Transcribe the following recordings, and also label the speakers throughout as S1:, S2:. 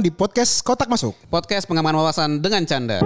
S1: di podcast Kotak Masuk.
S2: Podcast pengaman wawasan dengan canda.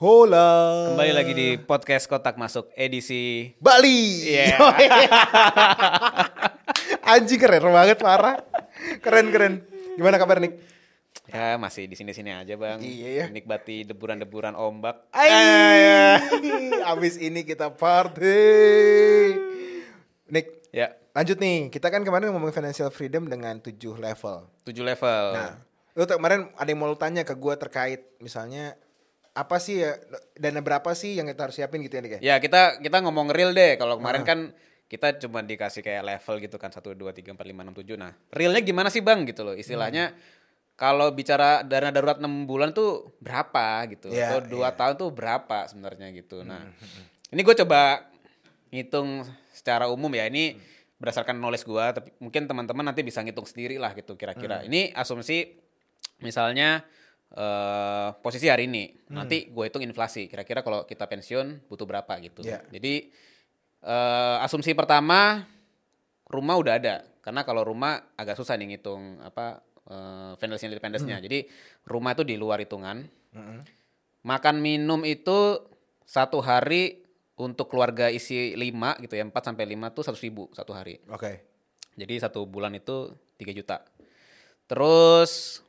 S1: Hola.
S3: Kembali lagi di podcast Kotak Masuk edisi
S1: Bali.
S3: Iya.
S1: Anjing keren banget parah. Keren keren. Gimana kabar Nick?
S3: Ya masih di sini-sini aja bang.
S1: Iya, ya.
S3: Menikmati deburan-deburan ombak.
S1: Ay, abis ini kita party. Nick,
S3: Ya
S1: lanjut nih. Kita kan kemarin ngomongin financial freedom dengan tujuh level.
S3: tujuh level.
S1: Nah, lu tuh kemarin ada yang mau lu tanya ke gua terkait misalnya apa sih ya dana berapa sih yang kita harus siapin gitu ya Nick ya?
S3: Ya kita kita ngomong real deh. Kalau kemarin
S1: Ah.
S3: kan kita cuma dikasih kayak level gitu kan satu dua tiga empat lima enam tujuh. Nah realnya gimana sih bang gitu loh istilahnya.
S1: Hmm.
S3: Kalau bicara dana darurat 6 bulan tuh berapa gitu
S1: Iya,
S3: atau dua
S1: iya.
S3: tahun tuh berapa sebenarnya gitu. Nah ini gue coba ngitung secara umum ya ini berdasarkan knowledge gue tapi mungkin teman-teman nanti bisa ngitung sendiri lah gitu kira-kira. Ini asumsi misalnya eh posisi hari ini nanti gue hitung inflasi kira-kira kalau kita pensiun butuh berapa gitu.
S1: Iya.
S3: Jadi eh asumsi pertama rumah udah ada karena kalau rumah agak susah nih ngitung apa eh, financial independence-nya. Jadi rumah itu di luar hitungan. Makan minum itu satu hari untuk keluarga isi 5 gitu ya 4 sampai 5 tuh 100 ribu satu hari.
S1: Oke.
S3: Jadi satu bulan itu 3 juta. Terus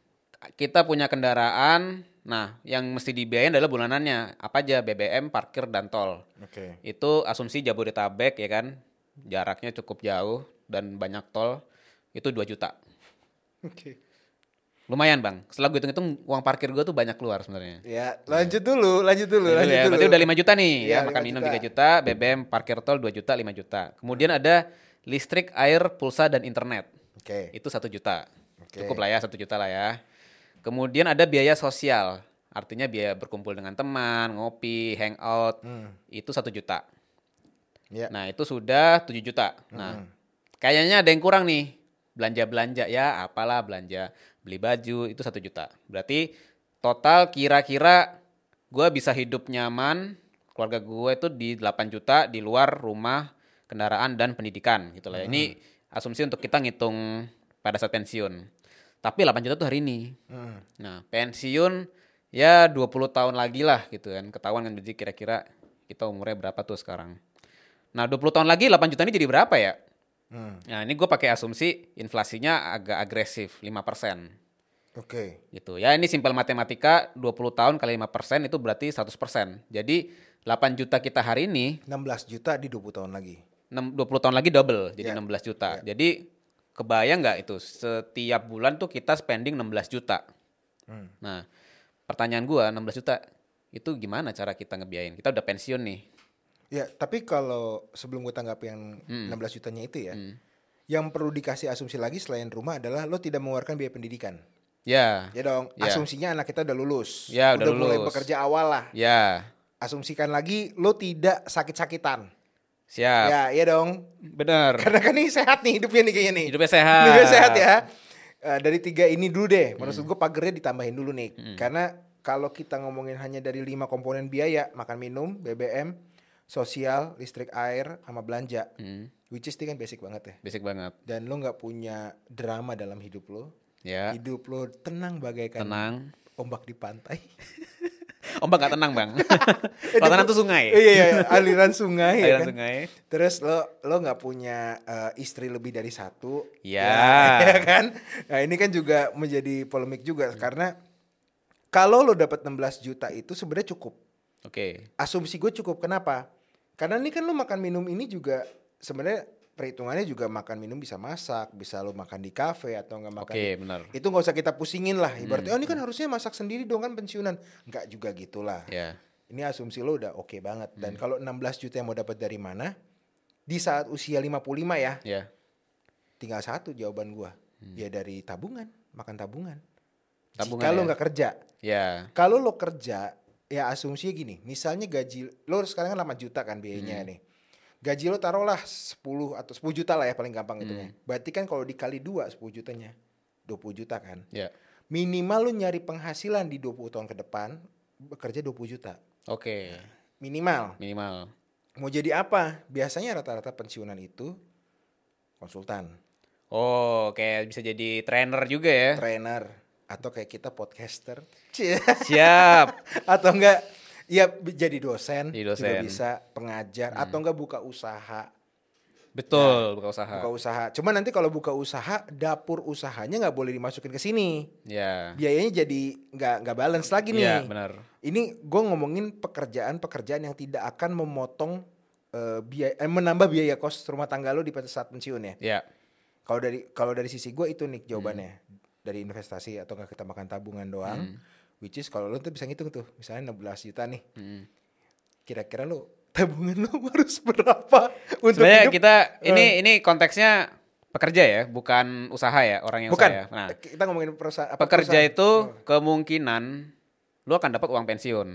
S3: kita punya kendaraan. Nah, yang mesti dibiayain adalah bulanannya. Apa aja BBM, parkir dan tol.
S1: Oke.
S3: Itu asumsi Jabodetabek ya kan. Jaraknya cukup jauh dan banyak tol. Itu 2 juta.
S1: Oke.
S3: Lumayan, Bang. Setelah gue hitung-hitung uang parkir gue tuh banyak keluar sebenarnya.
S1: Ya, lanjut dulu, lanjut dulu,
S3: Gitu
S1: lanjut
S3: ya,
S1: dulu.
S3: berarti udah 5 juta nih
S1: Iya,
S3: ya, makan
S1: 5
S3: minum
S1: juta.
S3: 3 juta, BBM, parkir tol 2 juta, 5 juta. Kemudian ada listrik, air, pulsa dan internet.
S1: Oke.
S3: Itu satu juta.
S1: Oke.
S3: Cukup lah ya, satu juta lah ya. Kemudian ada biaya sosial. Artinya biaya berkumpul dengan teman, ngopi, hangout.
S1: Hmm.
S3: Itu satu juta.
S1: Ya.
S3: Nah itu sudah 7 juta. Nah kayaknya ada yang kurang nih. Belanja-belanja ya apalah belanja. Beli baju itu satu juta. Berarti total kira-kira gue bisa hidup nyaman. Keluarga gue itu di 8 juta di luar rumah, kendaraan dan pendidikan gitu lah. ya. Ini asumsi untuk kita ngitung pada saat pensiun. Tapi 8 juta tuh hari ini.
S1: Hmm.
S3: Nah, pensiun ya 20 tahun lagi lah gitu kan. Ketahuan kan jadi kira-kira kita umurnya berapa tuh sekarang. Nah, 20 tahun lagi 8 juta ini jadi berapa ya?
S1: Hmm.
S3: Nah, ini gue pakai asumsi inflasinya agak agresif 5%
S1: Oke.
S3: gitu. Ya, ini simpel matematika 20 tahun kali 5% itu berarti 100%. Jadi 8 juta kita hari ini
S1: 16 juta di 20 tahun lagi.
S3: 6 20 tahun lagi double jadi
S1: Ya.
S3: 16 juta. Jadi kebayang nggak itu setiap bulan tuh kita spending 16 juta.
S1: Hmm.
S3: Nah, pertanyaan gua 16 juta itu gimana cara kita ngebiayain? Kita udah pensiun nih.
S1: Ya, tapi kalau sebelum gue tanggapi yang
S3: Hmm.
S1: 16 jutanya itu ya, yang perlu dikasih asumsi lagi selain rumah adalah lo tidak mengeluarkan biaya pendidikan.
S3: Ya.
S1: Ya dong,
S3: Ya.
S1: asumsinya anak kita udah lulus.
S3: Ya, udah
S1: mulai
S3: lulus.
S1: bekerja awal lah.
S3: Ya.
S1: Asumsikan lagi lo tidak sakit-sakitan.
S3: Siap.
S1: Ya, iya dong.
S3: Bener.
S1: Karena kan ini sehat nih hidupnya nih kayaknya nih.
S3: Hidupnya sehat.
S1: Hidupnya sehat ya. Eh, dari tiga ini dulu deh. Maksud
S3: Hmm.
S1: gue pagernya ditambahin dulu nih. Karena kalau kita ngomongin hanya dari lima komponen biaya, makan minum, BBM, sosial, listrik, air, sama belanja.
S3: Hmm,
S1: Which is ini kan basic banget ya.
S3: basic banget.
S1: Dan lo nggak punya drama dalam hidup lo.
S3: Ya.
S1: Hidup lo tenang bagaikan
S3: Tenang.
S1: ombak di pantai.
S3: Ombak gak tenang, Bang. Kalau tenang tuh sungai.
S1: iya, iya, iya, aliran sungai. ya
S3: Aliran
S1: kan?
S3: sungai.
S1: Terus lo lo nggak punya eh, istri lebih dari satu,
S3: Ya.
S1: ya kan? Nah ini kan juga menjadi polemik juga karena kalau lo dapat 16 juta itu sebenarnya cukup.
S3: Oke.
S1: Asumsi gue cukup. Kenapa? Karena ini kan lo makan minum ini juga sebenarnya perhitungannya juga makan minum bisa masak, bisa lo makan di kafe atau nggak makan.
S3: Oke,
S1: di-
S3: benar.
S1: Itu nggak usah kita pusingin lah. Ibaratnya oh ini kan harusnya masak sendiri dong kan pensiunan. Nggak juga gitulah.
S3: Ya.
S1: Ini asumsi lo udah oke banget. Dan kalau 16 juta yang mau dapat dari mana? Di saat usia 55 ya,
S3: Ya.
S1: tinggal satu jawaban gua. Ya dari tabungan, makan tabungan.
S3: Tabungan
S1: Jika lo
S3: ya?
S1: nggak kerja.
S3: Ya.
S1: Kalau lo kerja, ya asumsinya gini. Misalnya gaji lo sekarang kan 8 juta kan biayanya nih. Gaji lo taruhlah 10 atau 10 juta lah ya paling gampang itunya. Berarti kan kalau dikali 2 10 jutanya 20 juta kan.
S3: Ya.
S1: Minimal lu nyari penghasilan di 20 tahun ke depan bekerja 20 juta.
S3: Oke,
S1: Minimal.
S3: minimal.
S1: Mau jadi apa? Biasanya rata-rata pensiunan itu konsultan,
S3: Oh, kayak bisa jadi trainer juga ya.
S1: trainer atau kayak kita podcaster.
S3: Siap.
S1: atau enggak ya jadi dosen,
S3: Jadi
S1: juga
S3: dosen. Hmm.
S1: bisa pengajar atau enggak buka usaha.
S3: Betul, buka usaha.
S1: Buka usaha. Cuma nanti kalau buka usaha, dapur usahanya nggak boleh dimasukin ke sini.
S3: Ya.
S1: Biayanya jadi nggak nggak balance lagi nih.
S3: Iya, benar.
S1: Ini gue ngomongin pekerjaan-pekerjaan yang tidak akan memotong eh, biaya, eh, menambah biaya kos rumah tangga lo di saat pensiun ya.
S3: Ya.
S1: Kalau dari kalau dari sisi gue itu nih jawabannya
S3: Hmm.
S1: Dari investasi atau nggak kita makan tabungan doang. Which is kalau lo tuh bisa ngitung tuh, misalnya 16 juta nih,
S3: Hmm.
S1: kira-kira lo tabungan lo harus berapa untuk
S3: Sebenarnya
S1: hidup?
S3: kita ini ini konteksnya pekerja ya, bukan usaha ya orang yang
S1: Bukan,
S3: usaha. ya. Nah,
S1: kita ngomongin perusahaan. apa,
S3: pekerja
S1: perusahaan.
S3: itu kemungkinan lu akan dapat uang pensiun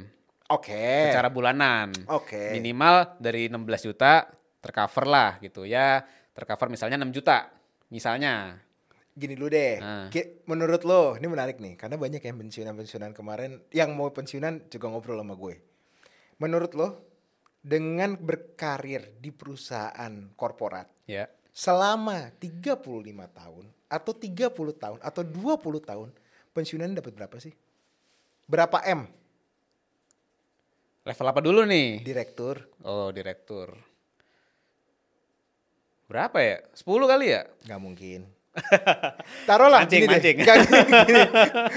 S1: Oke.
S3: secara bulanan.
S1: Oke.
S3: Minimal dari 16 juta tercover lah gitu ya. Tercover misalnya 6 juta. Misalnya.
S1: Gini dulu deh,
S3: Nah.
S1: Menurut lo, ini menarik nih, karena banyak yang pensiunan-pensiunan kemarin, yang mau pensiunan juga ngobrol sama gue. Menurut lo, dengan berkarir di perusahaan korporat,
S3: Ya.
S1: selama 35 tahun, atau 30 tahun, atau 20 tahun, pensiunan dapat berapa sih? Berapa M?
S3: Level apa dulu nih?
S1: Direktur?
S3: Oh, direktur. Berapa ya? 10 kali ya?
S1: Nggak mungkin. Taruhlah
S3: Mancing,
S1: gini
S3: mancing.
S1: deh. Nggak gini, gini.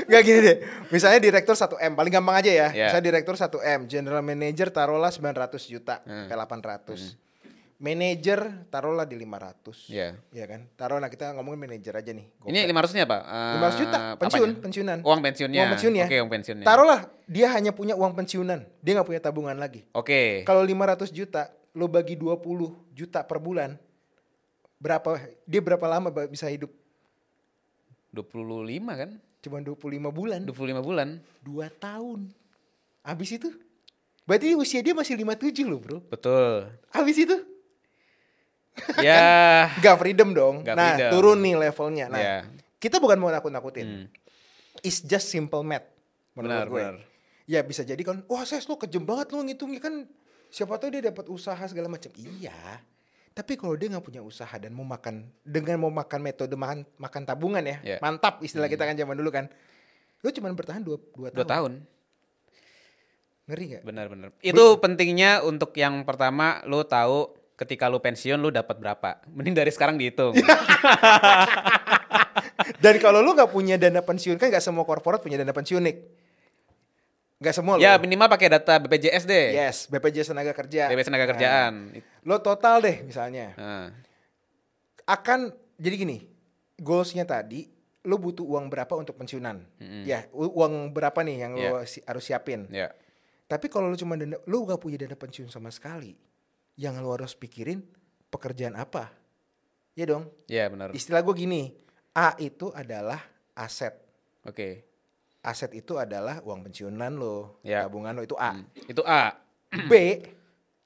S1: Nggak gini deh. Misalnya direktur 1 M, paling gampang aja ya.
S3: Ya.
S1: Misalnya direktur 1 M, general manager taruhlah 900 juta,
S3: Hmm.
S1: ke 800. Manager taruhlah di 500.
S3: Ya.
S1: Iya kan? Taruhlah kita ngomongin manajer aja nih.
S3: Ini 500-nya apa? Eh,
S1: 500 juta pensiun,
S3: apanya?
S1: pensiunan.
S3: Uang pensiunnya.
S1: Uang pensiunnya.
S3: Oke, uang pensiunnya.
S1: Taruhlah dia hanya punya uang pensiunan, dia nggak punya tabungan lagi.
S3: Oke.
S1: Kalau 500 juta, lo bagi 20 juta per bulan, berapa dia berapa lama bisa hidup?
S3: 25 kan?
S1: Cuma 25 bulan.
S3: 25 bulan.
S1: Dua tahun. Habis itu? Berarti usia dia masih 57 loh bro.
S3: Betul.
S1: Habis itu?
S3: ya.
S1: Gak freedom dong.
S3: Nggak
S1: nah
S3: freedom.
S1: turun nih levelnya. Nah
S3: Ya.
S1: kita bukan mau nakut-nakutin.
S3: Hmm.
S1: It's just simple math. Menurut
S3: Benar,
S1: gue.
S3: benar.
S1: Ya bisa jadi kan, wah ses lo kejem banget lo ngitungnya kan. Siapa tahu dia dapat usaha segala macam. Iya. Tapi kalau dia nggak punya usaha dan mau makan dengan mau makan metode makan makan tabungan ya,
S3: Ya.
S1: mantap istilah kita kan zaman dulu kan. Lo cuma bertahan dua, dua,
S3: Dua
S1: tahun.
S3: tahun.
S1: Ngeri gak?
S3: Benar-benar. Itu pentingnya untuk yang pertama lu tahu ketika lu pensiun lu dapat berapa. Mending dari sekarang dihitung.
S1: Dan kalau lu nggak punya dana pensiun kan nggak semua korporat punya dana pensiun nih. Nggak semua
S3: ya
S1: loh.
S3: minimal pakai data BPJS deh.
S1: Yes, BPJS tenaga kerja.
S3: BPJS tenaga
S1: Nah,
S3: kerjaan.
S1: lo total deh misalnya.
S3: Nah,
S1: Akan jadi gini, goalsnya tadi lo butuh uang berapa untuk pensiunan? Ya, u- uang berapa nih yang lo si- harus siapin?
S3: ya.
S1: Tapi kalau lo cuma dana, lo gak punya dana pensiun sama sekali, yang lo harus pikirin pekerjaan apa? Ya dong.
S3: Ya benar.
S1: Istilah gue gini, A itu adalah aset.
S3: Oke.
S1: Aset itu adalah uang pensiunan lo,
S3: Ya.
S1: tabungan lo itu A.
S3: Hmm. Itu A.
S1: B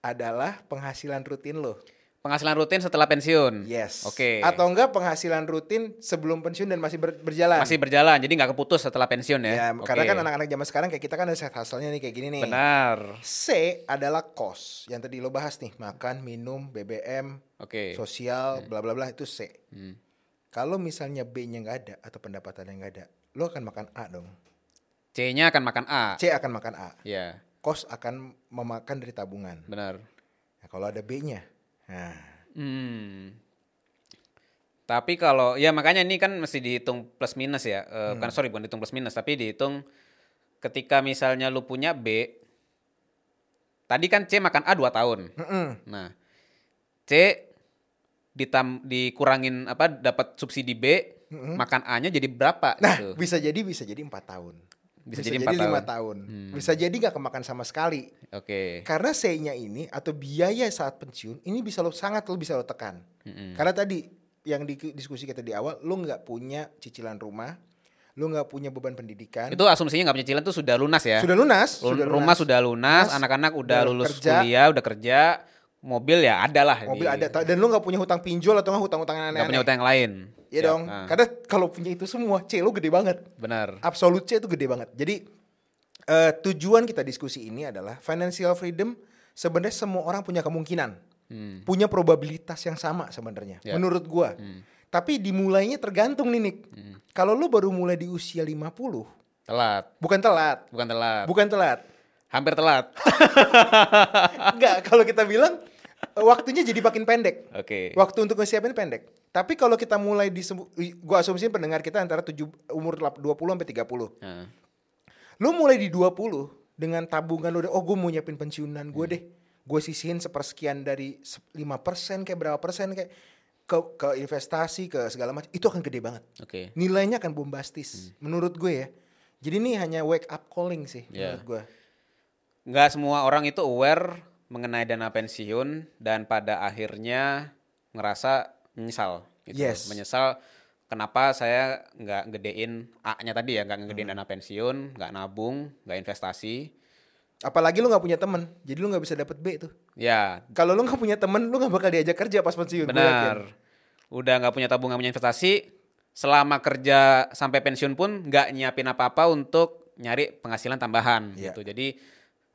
S1: adalah penghasilan rutin lo.
S3: Penghasilan rutin setelah pensiun.
S1: Yes.
S3: Oke.
S1: Atau enggak penghasilan rutin sebelum pensiun dan masih ber- berjalan.
S3: masih berjalan, jadi nggak keputus setelah pensiun ya.
S1: Ya,
S3: Oke.
S1: karena kan anak-anak zaman sekarang kayak kita kan ada set hustle-nya nih kayak gini nih.
S3: Benar.
S1: C adalah cost yang tadi lo bahas nih, makan, minum, BBM,
S3: Oke.
S1: sosial, bla bla bla itu C.
S3: Hmm.
S1: Kalau misalnya B-nya nggak ada atau pendapatan yang nggak ada, lo akan makan A dong.
S3: C-nya akan makan A.
S1: C akan makan A.
S3: Ya,
S1: Cost akan memakan dari tabungan.
S3: benar.
S1: Nah, kalau ada B-nya, nah
S3: Hmm. Tapi kalau ya makanya ini kan mesti dihitung plus minus ya. Eh, Bukan sorry bukan dihitung plus minus tapi dihitung ketika misalnya lu punya B. Tadi kan C makan A 2 tahun.
S1: Mm-mm.
S3: Nah, C ditam dikurangin apa dapat subsidi B, makan A-nya jadi berapa
S1: Nah,
S3: gitu.
S1: bisa jadi bisa jadi empat tahun.
S3: Bisa jadi empat
S1: lima
S3: tahun. Hmm.
S1: tahun. Bisa jadi nggak kemakan sama sekali.
S3: Oke.
S1: Karena C-nya ini atau biaya saat pensiun ini bisa lo sangat lo bisa lo tekan.
S3: Mm-mm.
S1: Karena tadi yang di diskusi kita di awal, lo nggak punya cicilan rumah, lo nggak punya beban pendidikan,
S3: Itu asumsinya nggak punya cicilan tuh sudah lunas ya.
S1: sudah lunas,
S3: Lu-
S1: sudah
S3: rumah
S1: lunas.
S3: sudah lunas,
S1: Lunas,
S3: anak-anak udah
S1: udah
S3: lulus
S1: kerja.
S3: kuliah, udah kerja, mobil ya ada lah.
S1: Mobil
S3: di-
S1: ada dan lu nggak punya hutang pinjol atau nggak hutang-hutang
S3: nggak
S1: aneh-aneh.
S3: punya utang yang lain.
S1: Iya
S3: Ya,
S1: dong.
S3: nah,
S1: Karena kalau punya itu semua, C lu gede banget.
S3: benar.
S1: Absolut C itu gede banget. Jadi eh, tujuan kita diskusi ini adalah financial freedom sebenarnya semua orang punya kemungkinan.
S3: Hmm.
S1: Punya probabilitas yang sama sebenarnya.
S3: Ya.
S1: Menurut gua. Tapi dimulainya tergantung nih Nick.
S3: Hmm.
S1: Kalau lu baru mulai di usia 50,
S3: Telat,
S1: bukan telat.
S3: bukan telat.
S1: Bukan telat.
S3: Hampir telat.
S1: Enggak, kalau kita bilang eh, waktunya jadi makin pendek.
S3: Oke.
S1: Waktu untuk ngesiapin pendek. Tapi kalau kita mulai di gua asumsiin pendengar kita antara 7 umur lap- 20 sampai 30.
S3: Nah,
S1: Lu mulai di 20 dengan tabungan lu udah oh gue mau nyiapin pensiunan gue deh. Gue sisihin sepersekian dari se- 5% kayak berapa persen kayak ke ke investasi ke segala macam itu akan gede banget.
S3: Oke.
S1: Nilainya akan bombastis menurut gue ya. Jadi ini hanya wake up calling sih
S3: Ya.
S1: menurut gue.
S3: Nggak semua orang itu aware mengenai dana pensiun dan pada akhirnya ngerasa menyesal. Gitu.
S1: Yes.
S3: Menyesal kenapa saya nggak gedein A-nya tadi ya, nggak ngegedein dana pensiun, nggak nabung, nggak investasi.
S1: Apalagi lu nggak punya temen, jadi lu nggak bisa dapet B tuh.
S3: Ya,
S1: Kalau lu nggak punya temen, lu nggak bakal diajak kerja pas pensiun.
S3: benar. Udah nggak punya tabungan, nggak punya investasi, selama kerja sampai pensiun pun nggak nyiapin apa-apa untuk nyari penghasilan tambahan
S1: Iya.
S3: gitu. Jadi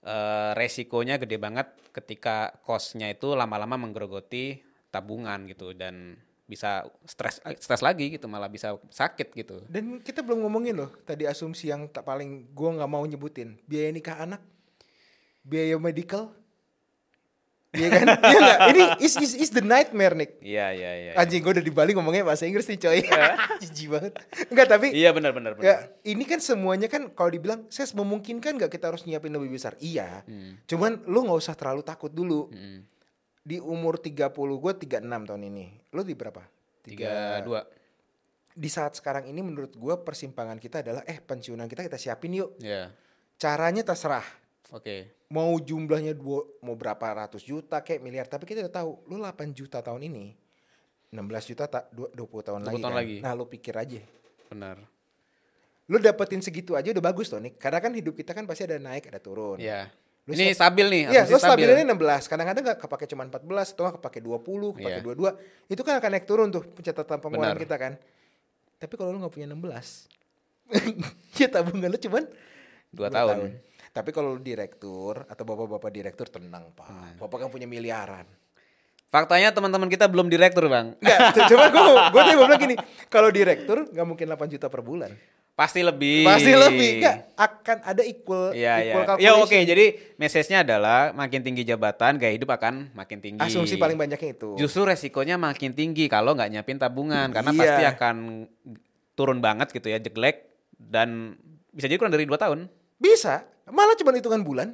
S3: eh, resikonya gede banget ketika kosnya itu lama-lama menggerogoti tabungan gitu dan bisa stres stres lagi gitu malah bisa sakit gitu.
S1: Dan kita belum ngomongin loh tadi asumsi yang tak paling gua nggak mau nyebutin biaya nikah anak, biaya medical, Iya kan? Iya nggak? Ini is, is, is the nightmare Nick.
S3: Iya iya iya.
S1: Anjing gue udah di Bali ngomongnya bahasa Inggris nih coy. Jijik banget. Enggak tapi
S3: Iya benar benar benar.
S1: ya ini kan semuanya kan kalau dibilang saya memungkinkan nggak kita harus nyiapin lebih besar? Iya.
S3: Hmm.
S1: Cuman lu nggak usah terlalu takut dulu.
S3: Hmm.
S1: Di umur 30 gue 36 tahun ini. Lu di berapa?
S3: Tiga dua.
S1: Di saat sekarang ini menurut gue persimpangan kita adalah eh pensiunan kita kita siapin yuk.
S3: Iya.
S1: Caranya terserah.
S3: Oke.
S1: Mau jumlahnya dua, mau berapa ratus juta kayak miliar tapi kita udah tahu lu 8 juta tahun ini 16 juta tak 20 tahun
S3: 20
S1: lagi
S3: tahun
S1: kan.
S3: lagi.
S1: Nah, lu pikir aja.
S3: Benar.
S1: Lu dapetin segitu aja udah bagus tuh nih. Karena kan hidup kita kan pasti ada naik, ada turun.
S3: Iya.
S1: Lu
S3: Ini stabil nih.
S1: Iya, lu stabilnya 16. Kadang-kadang gak kepake cuma 14 atau gak kepake 20, kepake
S3: Iya.
S1: 22. Itu kan akan naik turun tuh pencatatan pengeluaran
S3: Benar.
S1: kita kan. Tapi kalau lu gak punya 16, ya tabungan lu cuman
S3: Dua
S1: dua
S3: tahun.
S1: Tapi kalau direktur atau bapak-bapak direktur tenang, Pak.
S3: Hmm.
S1: Bapak kan punya miliaran.
S3: Faktanya teman-teman kita belum direktur bang.
S1: Enggak, coba gue gue mau bilang gini, kalau direktur nggak mungkin 8 juta per bulan.
S3: Pasti lebih.
S1: Pasti lebih. Enggak, akan ada equal
S3: Iya iya.
S1: equal
S3: Ya
S1: calculation.
S3: oke. Jadi message-nya adalah makin tinggi jabatan, gaya hidup akan makin tinggi.
S1: Asumsi paling banyaknya itu.
S3: Justru resikonya makin tinggi kalau nggak nyiapin tabungan karena
S1: Iya.
S3: pasti akan turun banget gitu ya, jelek dan bisa jadi kurang dari dua tahun.
S1: Bisa, malah cuma hitungan bulan.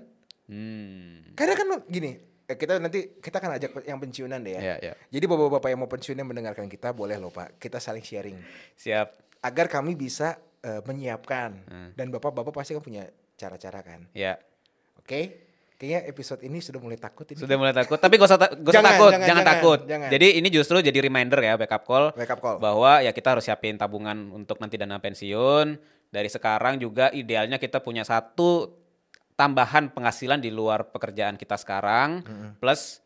S3: Hmm.
S1: Karena kan gini, eh, kita nanti kita akan ajak yang pensiunan deh ya.
S3: Iya iya.
S1: Jadi bapak-bapak yang mau pensiun yang mendengarkan kita boleh loh Pak, kita saling sharing
S3: Siap.
S1: agar kami bisa eh, menyiapkan
S3: Hmm.
S1: dan bapak-bapak pasti kan punya cara-cara kan.
S3: Ya.
S1: Oke? Kayaknya episode ini sudah mulai takut ini.
S3: Sudah mulai takut, tapi gak usah, ta- gak usah
S1: Jangan,
S3: takut,
S1: jangan,
S3: jangan,
S1: jangan,
S3: takut.
S1: jangan.
S3: Jadi ini justru jadi reminder ya, backup call.
S1: Wake up call.
S3: bahwa ya kita harus siapin tabungan untuk nanti dana pensiun. Dari sekarang juga idealnya kita punya satu tambahan penghasilan di luar pekerjaan kita sekarang. Plus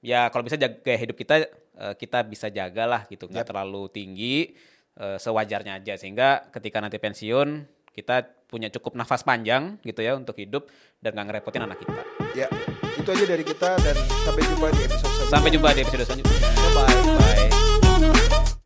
S3: ya kalau bisa jaga hidup kita eh, kita bisa jagalah gitu, nggak terlalu tinggi eh, sewajarnya aja sehingga ketika nanti pensiun kita punya cukup nafas panjang gitu ya untuk hidup dan nggak ngerepotin anak kita.
S1: Ya, itu aja dari kita dan sampai jumpa di episode selanjutnya.
S3: Sampai jumpa di episode selanjutnya.
S1: Bye-bye.
S3: Bye.